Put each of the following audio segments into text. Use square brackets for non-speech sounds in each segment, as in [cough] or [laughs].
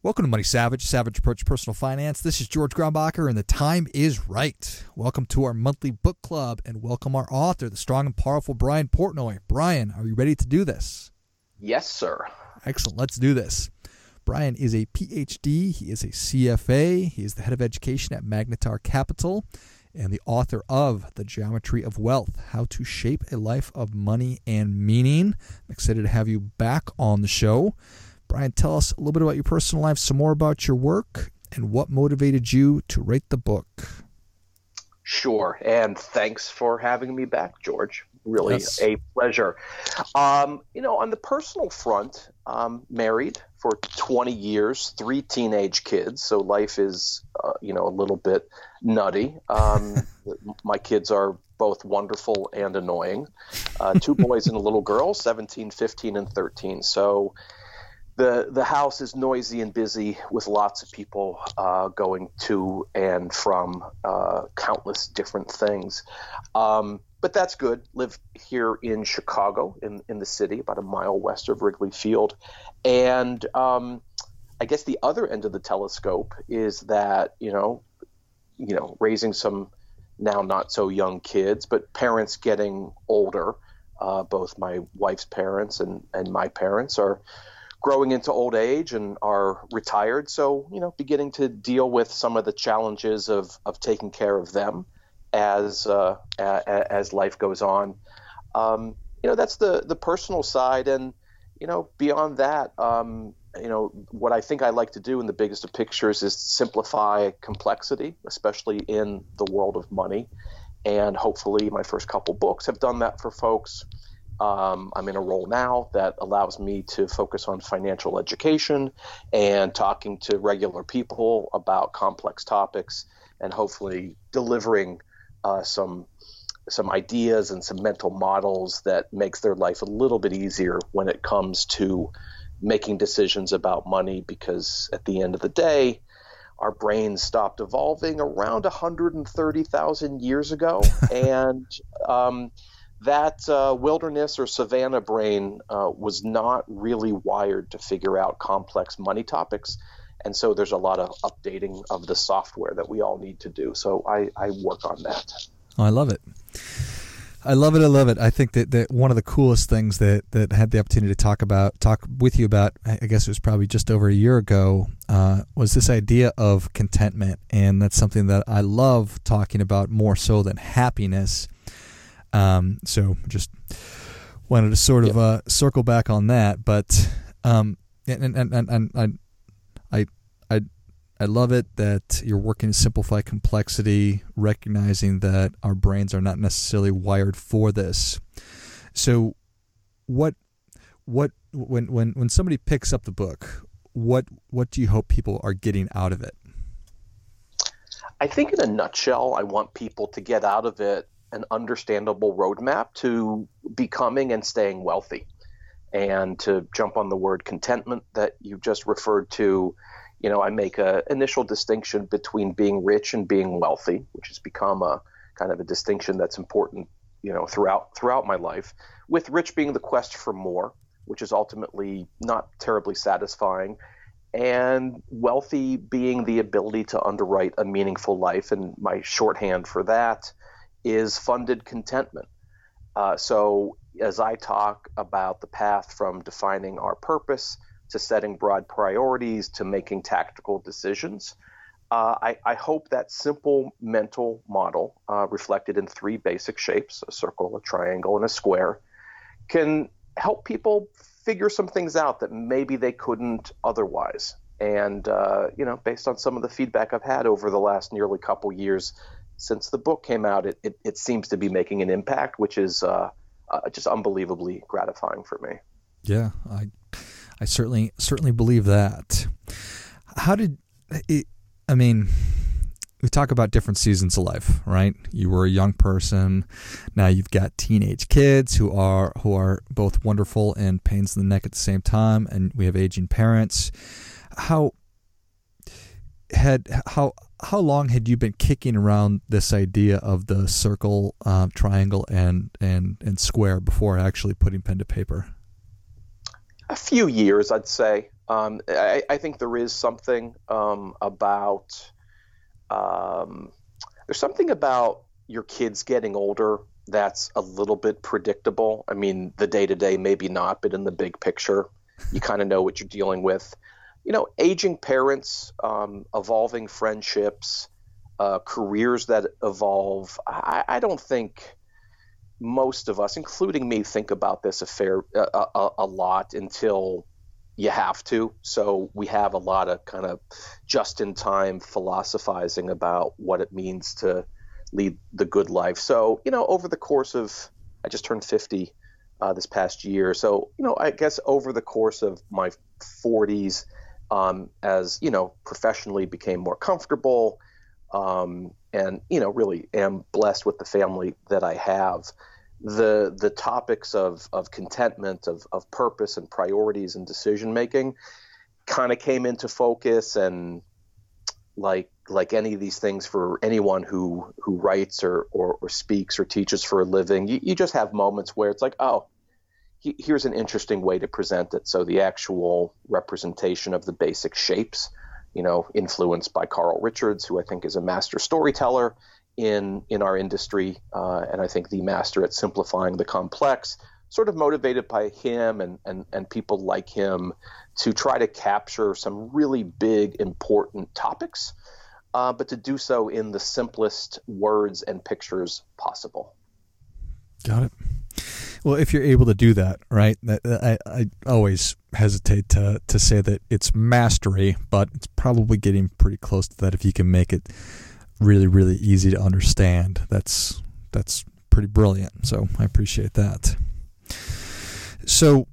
Welcome to Money Savage, Savage Approach Personal Finance. This is George Grombacher, and the time is right. Welcome to our monthly book club, and welcome our author, the strong and powerful Brian Portnoy. Brian, are you ready to do this? Yes, sir. Excellent. Let's do this. Brian is a PhD. He is a CFA. He is the head of education at Magnetar Capital and the author of The Geometry of Wealth How to Shape a Life of Money and Meaning. I'm excited to have you back on the show. Brian, tell us a little bit about your personal life, some more about your work, and what motivated you to write the book. Sure. And thanks for having me back, George. Really yes. a pleasure. Um, you know, on the personal front, um, married for 20 years, three teenage kids. So life is, uh, you know, a little bit nutty. Um, [laughs] my kids are both wonderful and annoying. Uh, two boys and a little girl, 17, 15, and 13. So, the the house is noisy and busy with lots of people uh, going to and from uh, countless different things. Um, but that's good. Live here in Chicago, in in the city, about a mile west of Wrigley Field, and um, I guess the other end of the telescope is that you know, you know, raising some now not so young kids, but parents getting older. Uh, both my wife's parents and and my parents are growing into old age and are retired. So, you know, beginning to deal with some of the challenges of, of taking care of them as uh, as life goes on. Um, you know, that's the the personal side, and you know, beyond that, um, you know, what I think I like to do in the biggest of pictures is simplify complexity, especially in the world of money. And hopefully, my first couple books have done that for folks. Um, I'm in a role now that allows me to focus on financial education and talking to regular people about complex topics and hopefully delivering uh, some some ideas and some mental models that makes their life a little bit easier when it comes to making decisions about money because at the end of the day our brains stopped evolving around 130,000 years ago [laughs] and um, that uh, wilderness or savanna brain uh, was not really wired to figure out complex money topics. And so there's a lot of updating of the software that we all need to do. So I, I work on that. Oh, I love it. I love it. I love it. I think that, that one of the coolest things that, that I had the opportunity to talk about, talk with you about, I guess it was probably just over a year ago, uh, was this idea of contentment. And that's something that I love talking about more so than happiness um, so just wanted to sort of uh, circle back on that, but um, and and and, and I, I I I love it that you're working to simplify complexity, recognizing that our brains are not necessarily wired for this. So, what what when when when somebody picks up the book, what what do you hope people are getting out of it? I think, in a nutshell, I want people to get out of it an understandable roadmap to becoming and staying wealthy. And to jump on the word contentment that you just referred to, you know, I make a initial distinction between being rich and being wealthy, which has become a kind of a distinction that's important, you know, throughout throughout my life. With rich being the quest for more, which is ultimately not terribly satisfying, and wealthy being the ability to underwrite a meaningful life. And my shorthand for that is funded contentment. Uh, so, as I talk about the path from defining our purpose to setting broad priorities to making tactical decisions, uh, I, I, hope that simple mental model, uh, reflected in three basic shapes a circle, a triangle, and a square, can help people figure some things out that maybe they couldn't otherwise. And, uh, you know, based on some of the feedback I've had over the last nearly couple years since the book came out, it, it, it seems to be making an impact, which is uh, uh, just unbelievably gratifying for me. Yeah, I, I certainly certainly believe that. How did it, I mean, we talk about different seasons of life, right? You were a young person, now you've got teenage kids who are who are both wonderful and pains in the neck at the same time, and we have aging parents. How had how how long had you been kicking around this idea of the circle, uh, triangle, and and and square before actually putting pen to paper? A few years, I'd say. Um, I, I, think there is something um, about um, there's something about your kids getting older that's a little bit predictable. I mean, the day to day, maybe not, but in the big picture, you kind of know what you're dealing with. You know, aging parents, um, evolving friendships, uh, careers that evolve. I, I don't think most of us, including me, think about this affair a, a, a lot until you have to. So we have a lot of kind of just in time philosophizing about what it means to lead the good life. So, you know, over the course of, I just turned 50 uh, this past year. So, you know, I guess over the course of my 40s, um, as, you know, professionally became more comfortable um, and, you know, really am blessed with the family that I have. The the topics of of contentment, of of purpose and priorities and decision making kind of came into focus and like like any of these things for anyone who who writes or or, or speaks or teaches for a living you, you just have moments where it's like oh he, here's an interesting way to present it so the actual representation of the basic shapes you know influenced by carl richards who i think is a master storyteller in in our industry, uh, and I think the master at simplifying the complex, sort of motivated by him and and and people like him to try to capture some really big important topics, uh, but to do so in the simplest words and pictures possible. Got it. Well, if you're able to do that, right? I, I always hesitate to, to say that it's mastery, but it's probably getting pretty close to that if you can make it really really easy to understand. That's that's pretty brilliant. So I appreciate that. So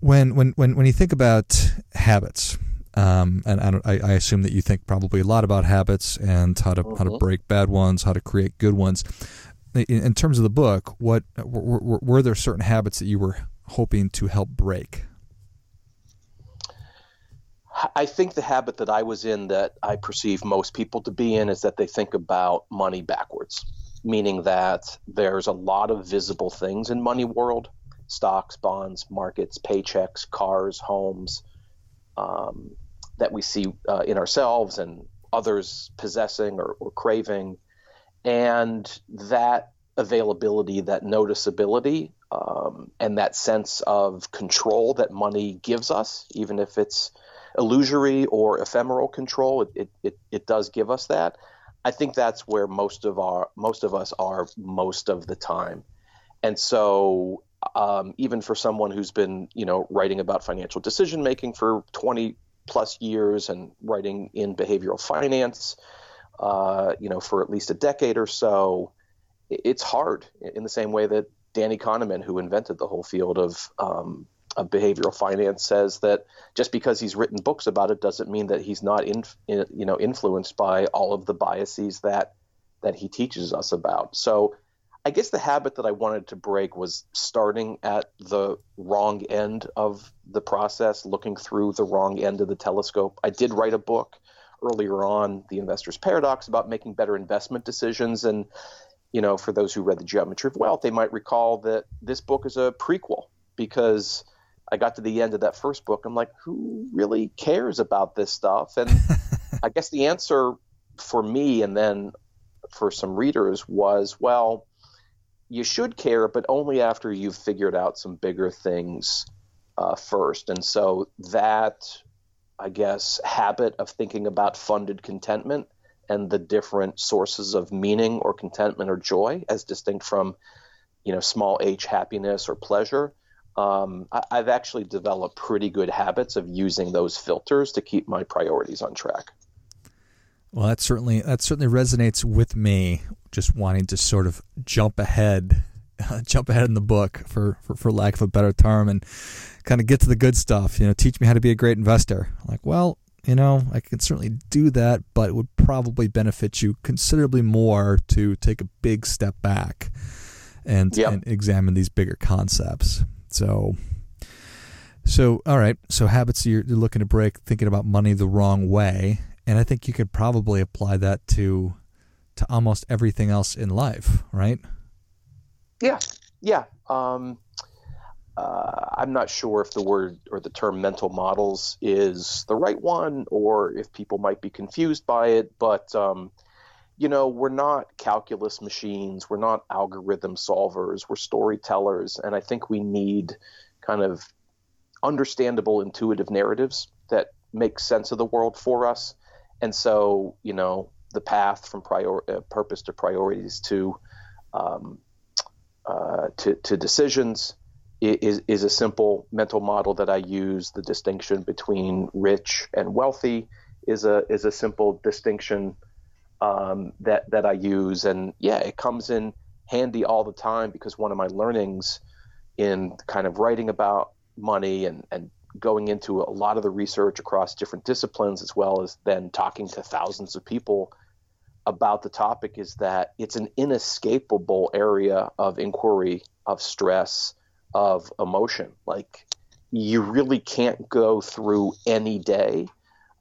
when when when when you think about habits, um, and I, I, assume that you think probably a lot about habits and how to how to mm-hmm. break bad ones, how to create good ones. In, terms of the book, what were, were, were there certain habits that you were hoping to help break? I think the habit that I was in that I perceive most people to be in is that they think about money backwards, meaning that there's a lot of visible things in money world stocks, bonds, markets, paychecks, cars, homes um, that we see uh, in ourselves and others possessing or, or craving. And that availability, that noticeability, um, and that sense of control that money gives us, even if it's illusory or ephemeral control. It, it, it, it does give us that. I think that's where most of our most of us are most of the time, and so um, even for someone who's been you know writing about financial decision making for 20 plus years and writing in behavioral finance, uh, you know for at least a decade or so, it's hard in the same way that Danny Kahneman, who invented the whole field of um, of behavioral finance says that just because he's written books about it doesn't mean that he's not in, in, you know influenced by all of the biases that that he teaches us about. So I guess the habit that I wanted to break was starting at the wrong end of the process, looking through the wrong end of the telescope. I did write a book earlier on, The Investor's Paradox, about making better investment decisions and you know, for those who read the Geometry of Wealth, they might recall that this book is a prequel because I got to the end of that first book. I'm like, who really cares about this stuff? And [laughs] I guess the answer for me and then for some readers was, well, you should care, but only after you've figured out some bigger things uh, first. And so that I guess, habit of thinking about funded contentment and the different sources of meaning or contentment or joy as distinct from, you know, small h happiness or pleasure. Um, I, I've actually developed pretty good habits of using those filters to keep my priorities on track. Well, that certainly that certainly resonates with me. Just wanting to sort of jump ahead, [laughs] jump ahead in the book, for, for for lack of a better term, and kind of get to the good stuff. You know, teach me how to be a great investor. Like, well, you know, I can certainly do that, but it would probably benefit you considerably more to take a big step back and, yep. and examine these bigger concepts. So, so all right. So habits you're, you're looking to break, thinking about money the wrong way, and I think you could probably apply that to to almost everything else in life, right? Yeah, yeah. Um, uh, I'm not sure if the word or the term mental models is the right one or if people might be confused by it, but um, you know, we're not calculus machines, we're not algorithm solvers, we're storytellers, and I think we need kind of understandable, intuitive narratives that make sense of the world for us. And so, you know, the path from prior, uh, purpose to priorities to um, uh, to, to decisions is, is a simple mental model that I use. The distinction between rich and wealthy is a is a simple distinction um, that that I use, and yeah, it comes in handy all the time because one of my learnings in kind of writing about money and and going into a lot of the research across different disciplines as well as then talking to thousands of people about the topic is that it's an inescapable area of inquiry of stress of emotion. Like you really can't go through any day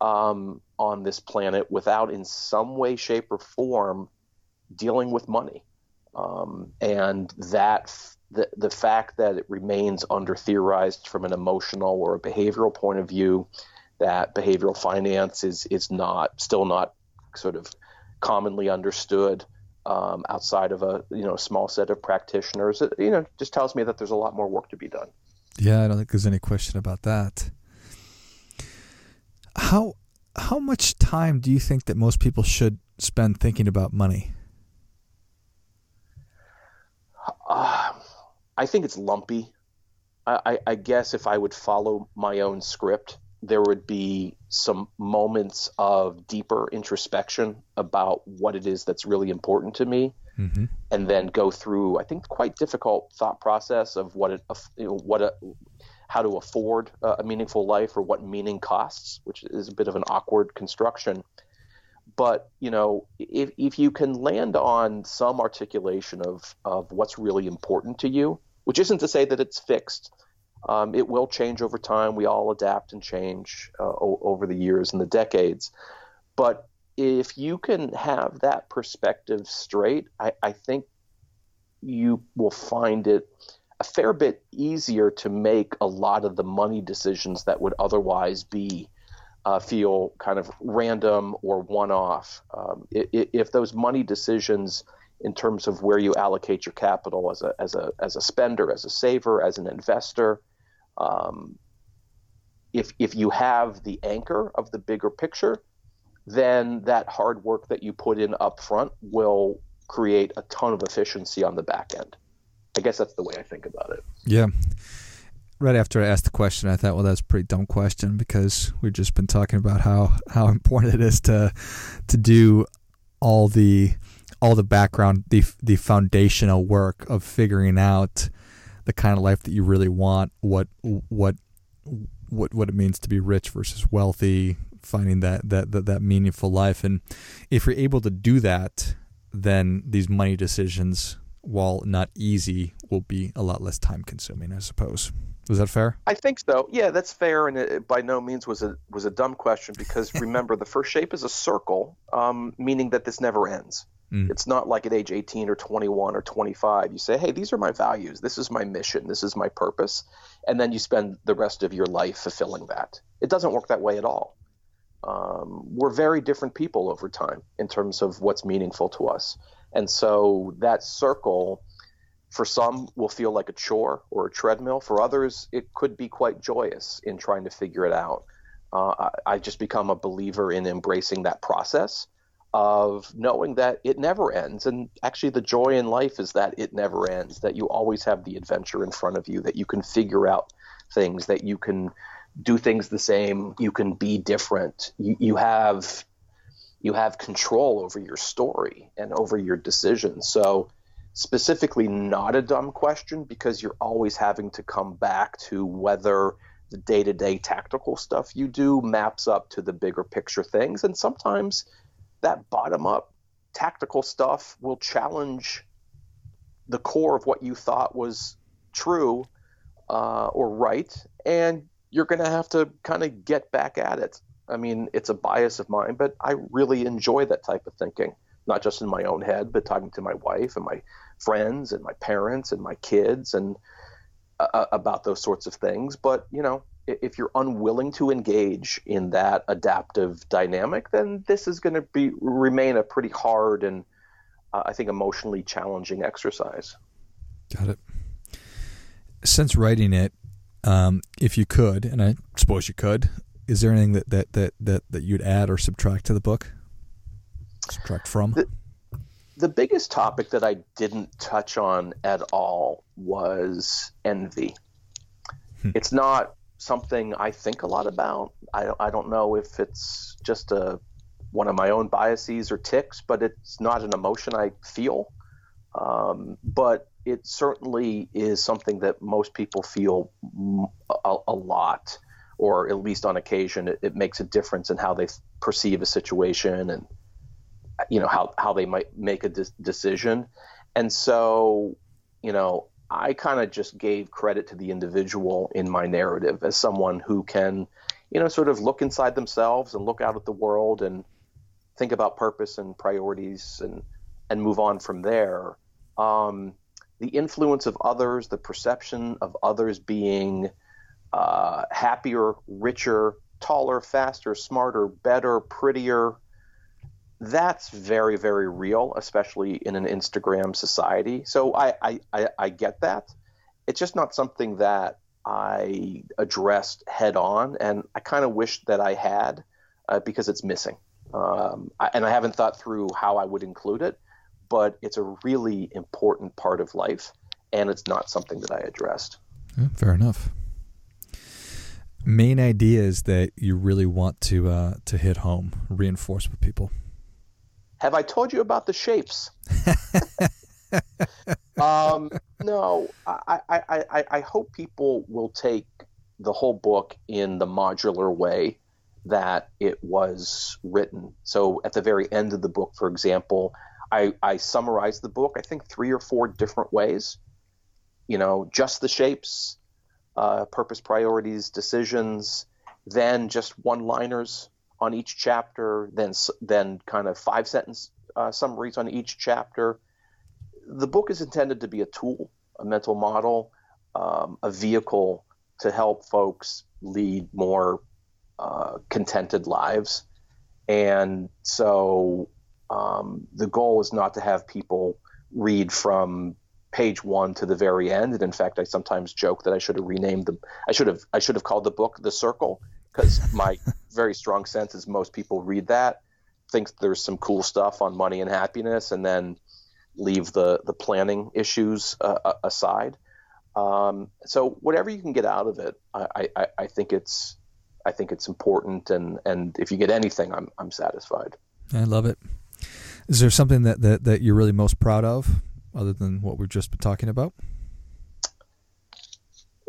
um, on this planet without, in some way, shape, or form, dealing with money. Um, and that the the fact that it remains under theorized from an emotional or a behavioral point of view, that behavioral finance is is not still not sort of commonly understood um, outside of a you know small set of practitioners. It, you know, just tells me that there's a lot more work to be done. Yeah, I don't think there's any question about that. How how much time do you think that most people should spend thinking about money? Uh, I think it's lumpy. I, I, I guess if I would follow my own script, there would be some moments of deeper introspection about what it is that's really important to me mm-hmm. and then go through i think quite difficult thought process of what it you know, what a, how to afford a meaningful life or what meaning costs which is a bit of an awkward construction but you know if, if you can land on some articulation of of what's really important to you which isn't to say that it's fixed um, it will change over time. We all adapt and change uh, o- over the years and the decades. But if you can have that perspective straight, I, I think you will find it a fair bit easier to make a lot of the money decisions that would otherwise be uh, feel kind of random or one-off. Um, if those money decisions, in terms of where you allocate your capital as a as a as a spender, as a saver, as an investor, um, if if you have the anchor of the bigger picture, then that hard work that you put in up front will create a ton of efficiency on the back end. I guess that's the way I think about it. Yeah. Right after I asked the question, I thought, well, that's a pretty dumb question because we've just been talking about how, how [laughs] important it is to to do all the all the background, the the foundational work of figuring out the kind of life that you really want, what what what what it means to be rich versus wealthy, finding that that that, that meaningful life, and if you're able to do that, then these money decisions, while not easy, will be a lot less time consuming, I suppose. Was that fair? I think so. Yeah, that's fair, and it by no means was a was a dumb question because [laughs] remember the first shape is a circle, um, meaning that this never ends. Mm. It's not like at age 18 or 21 or 25, you say, hey, these are my values. This is my mission. This is my purpose. And then you spend the rest of your life fulfilling that. It doesn't work that way at all. Um, we're very different people over time in terms of what's meaningful to us. And so that circle, for some, will feel like a chore or a treadmill. For others, it could be quite joyous in trying to figure it out. Uh, I, I just become a believer in embracing that process of knowing that it never ends. And actually, the joy in life is that it never ends, that you always have the adventure in front of you, that you can figure out things, that you can do things the same, you can be different. You, you have you have control over your story and over your decisions. So specifically not a dumb question because you're always having to come back to whether the day-to-day tactical stuff you do maps up to the bigger picture things and sometimes that bottom up tactical stuff will challenge the core of what you thought was true uh, or right, and you're going to have to kind of get back at it. I mean, it's a bias of mine, but I really enjoy that type of thinking, not just in my own head, but talking to my wife and my friends and my parents and my kids and uh, uh about those sorts of things. But, you know, if you're unwilling to engage in that adaptive dynamic, then this is going to be remain a pretty hard and uh, I think emotionally challenging exercise. Got it. Since writing it, um, if you could, and I suppose you could, is there anything that that that that, that you'd add or subtract to the book? Subtract from. The, the biggest topic that I didn't touch on at all was envy. Hmm. It's not something I think a lot about. I, I don't know if it's just a one of my own biases or ticks, but it's not an emotion I feel. Um, but it certainly is something that most people feel a, a lot, or at least on occasion, it, it, makes a difference in how they perceive a situation and you know how how they might make a de- decision. And so, you know, I kind of just gave credit to the individual in my narrative as someone who can, you know, sort of look inside themselves and look out at the world and think about purpose and priorities and and move on from there. Um, the influence of others, the perception of others being uh, happier, richer, taller, faster, smarter, better, prettier, that's very very real especially in an instagram society. So I, I i i, get that. It's just not something that i addressed head on and i kind of wish that i had uh, because it's missing. Um, I, and i haven't thought through how i would include it but it's a really important part of life and it's not something that i addressed. Yeah, fair enough. Main ideas that you really want to uh, to hit home reinforce with people have I told you about the shapes? [laughs] um, no, I, I, I, I hope people will take the whole book in the modular way that it was written. So at the very end of the book, for example, I, I summarize the book, I think three or four different ways. You know, just the shapes, uh, purpose, priorities, decisions, then just one liners, on each chapter, then then kind of five sentence uh, summaries on each chapter. The book is intended to be a tool, a mental model, um, a vehicle to help folks lead more uh, contented lives. And so um, the goal is not to have people read from page one to the very end. And in fact, I sometimes joke that I should have renamed them. I should have I should have called the book "The Circle" because my very strong sense is most people read that, think there's some cool stuff on money and happiness, and then leave the the planning issues uh, aside. Um, so whatever you can get out of it, I, I, I think it's I think it's important, and and if you get anything, I'm I'm satisfied. I love it. Is there something that, that, that you're really most proud of, other than what we've just been talking about?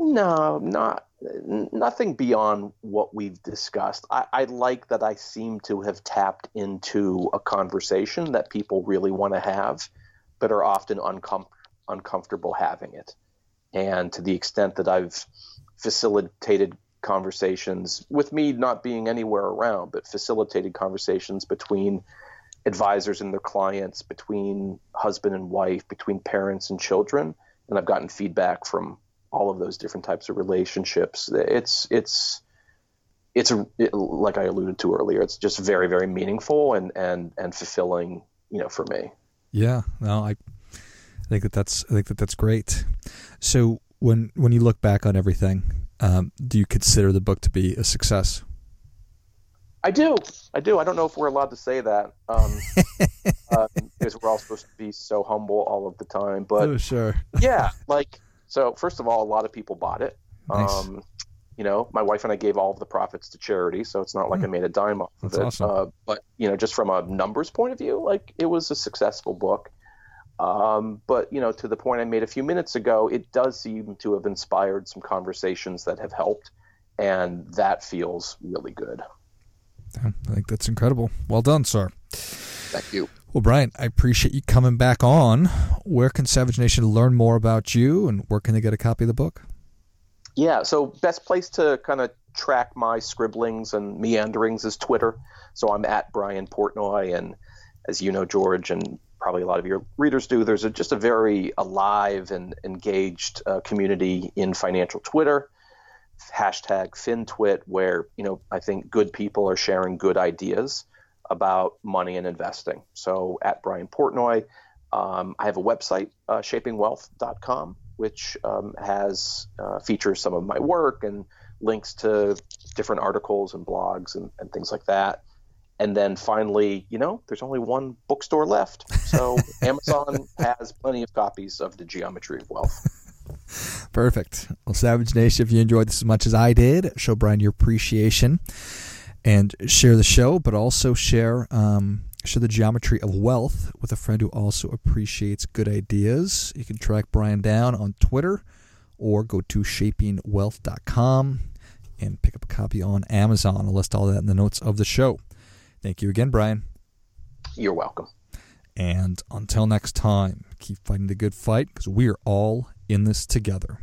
No, not nothing beyond what we've discussed. I, I, like that I seem to have tapped into a conversation that people really want to have, but are often uncom- uncomfortable having it. And to the extent that I've facilitated conversations with me not being anywhere around, but facilitated conversations between advisors and their clients, between husband and wife, between parents and children, and I've gotten feedback from all of those different types of relationships. It's it's it's a it, like I alluded to earlier. It's just very very meaningful and and and fulfilling. You know, for me. Yeah. No, I I think that that's I think that that's great. So when when you look back on everything, um, do you consider the book to be a success? I do. I do. I don't know if we're allowed to say that um, uh, [laughs] because we're all supposed to be so humble all of the time. But oh, sure. yeah, like so. First of all, a lot of people bought it. Nice. Um, you know, my wife and I gave all of the profits to charity, so it's not like Hmm. I made a dime off of it. awesome. Uh, but you know, just from a numbers point of view, like it was a successful book. Um, but you know, to the point I made a few minutes ago, it does seem to have inspired some conversations that have helped, and that feels really good. Yeah, I think that's incredible. Well done, sir. Thank you. Well, Brian, I appreciate you coming back on. Where can Savage Nation learn more about you, and where can they get a copy of the book? Yeah, so best place to kind of track my scribblings and meanderings is Twitter. So I'm at Brian Portnoy, and as you know, George, and probably a lot of your readers do, there's a, just a very alive and engaged uh, community in financial Twitter. Hashtag FinTwit, where you know I think good people are sharing good ideas about money and investing. So at Brian Portnoy, um, I have a website, uh, shapingwealth.com, which um, has uh, features some of my work and links to different articles and blogs and, and things like that. And then finally, you know, there's only one bookstore left. So [laughs] Amazon has plenty of copies of The Geometry of Wealth. Perfect. Well, Savage Nation, if you enjoyed this as much as I did, show Brian your appreciation and share the show, but also share um, share the geometry of wealth with a friend who also appreciates good ideas. You can track Brian down on Twitter or go to shapingwealth.com and pick up a copy on Amazon. I'll list all that in the notes of the show. Thank you again, Brian. You're welcome. And until next time, keep fighting the good fight because we are all in this together.